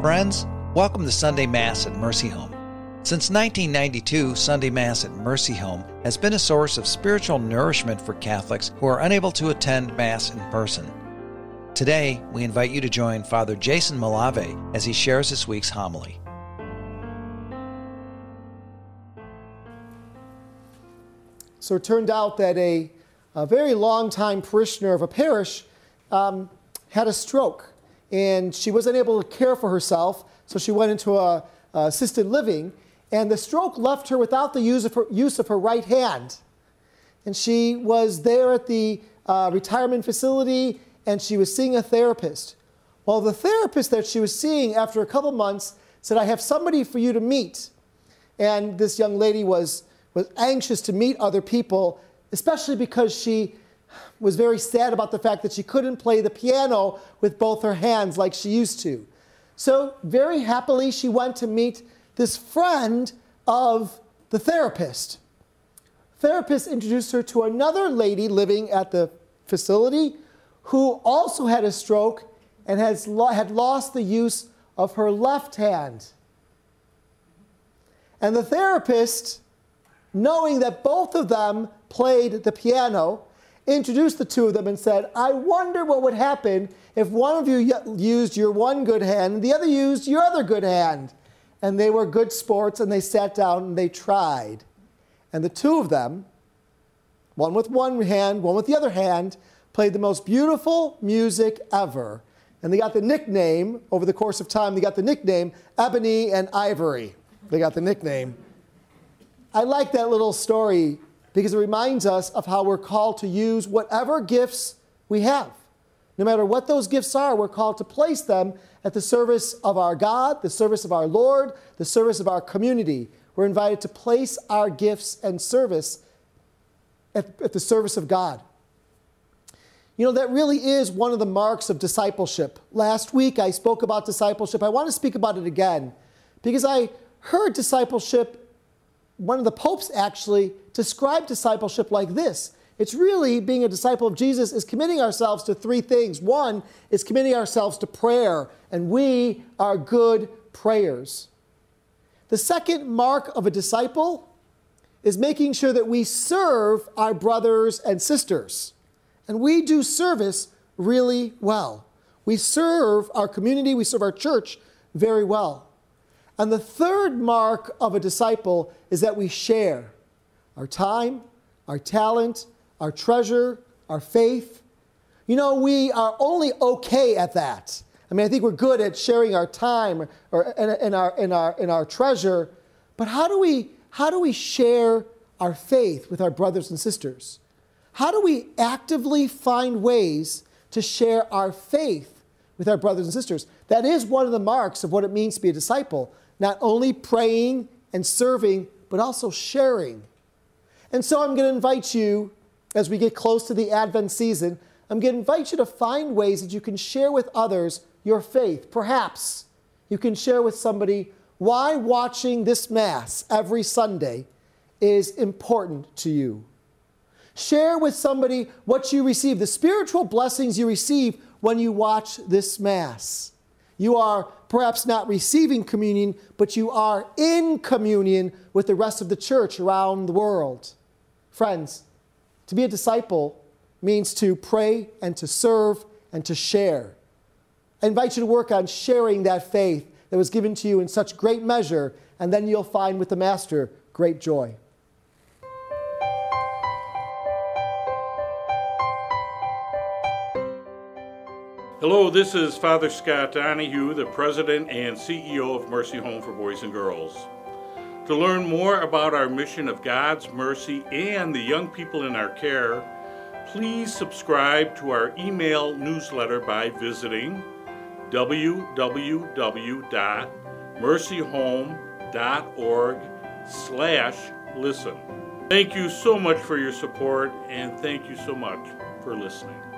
Friends, welcome to Sunday Mass at Mercy Home. Since 1992, Sunday Mass at Mercy Home has been a source of spiritual nourishment for Catholics who are unable to attend Mass in person. Today, we invite you to join Father Jason Malave as he shares this week's homily. So it turned out that a, a very long-time parishioner of a parish um, had a stroke, and she wasn't able to care for herself, so she went into a, a assisted living, and the stroke left her without the use of her, use of her right hand. And she was there at the uh, retirement facility, and she was seeing a therapist. Well, the therapist that she was seeing after a couple months said, I have somebody for you to meet. And this young lady was, was anxious to meet other people, especially because she was very sad about the fact that she couldn't play the piano with both her hands like she used to. So, very happily, she went to meet this friend of the therapist. Therapist introduced her to another lady living at the facility who also had a stroke and has lo- had lost the use of her left hand. And the therapist, knowing that both of them played the piano, introduced the two of them and said, I wonder what would happen if one of you used your one good hand and the other used your other good hand. And they were good sports and they sat down and they tried. And the two of them, one with one hand, one with the other hand, played the most beautiful music ever. And they got the nickname, over the course of time, they got the nickname Ebony and Ivory. They got the nickname. I like that little story because it reminds us of how we're called to use whatever gifts we have. No matter what those gifts are, we're called to place them at the service of our God, the service of our Lord, the service of our community. We're invited to place our gifts and service at, at the service of God. You know, that really is one of the marks of discipleship. Last week I spoke about discipleship. I want to speak about it again because I heard discipleship one of the popes actually described discipleship like this. It's really being a disciple of Jesus is committing ourselves to three things. One is committing ourselves to prayer, and we are good prayers. The second mark of a disciple is making sure that we serve our brothers and sisters. And we do service really well. We serve our community, we serve our church very well. And the third mark of a disciple is that we share our time, our talent, our treasure, our faith. You know, we are only okay at that. I mean, I think we're good at sharing our time or in, our, in, our, in our treasure, but how do, we, how do we share our faith with our brothers and sisters? How do we actively find ways to share our faith with our brothers and sisters? That is one of the marks of what it means to be a disciple not only praying and serving, but also sharing. And so I'm going to invite you, as we get close to the Advent season, I'm going to invite you to find ways that you can share with others your faith. Perhaps you can share with somebody why watching this Mass every Sunday is important to you. Share with somebody what you receive, the spiritual blessings you receive when you watch this Mass. You are perhaps not receiving communion, but you are in communion with the rest of the church around the world. Friends, to be a disciple means to pray and to serve and to share. I invite you to work on sharing that faith that was given to you in such great measure, and then you'll find with the Master great joy. Hello, this is Father Scott Donahue, the President and CEO of Mercy Home for Boys and Girls. To learn more about our mission of God's mercy and the young people in our care, please subscribe to our email newsletter by visiting www.mercyhome.org slash listen. Thank you so much for your support and thank you so much for listening.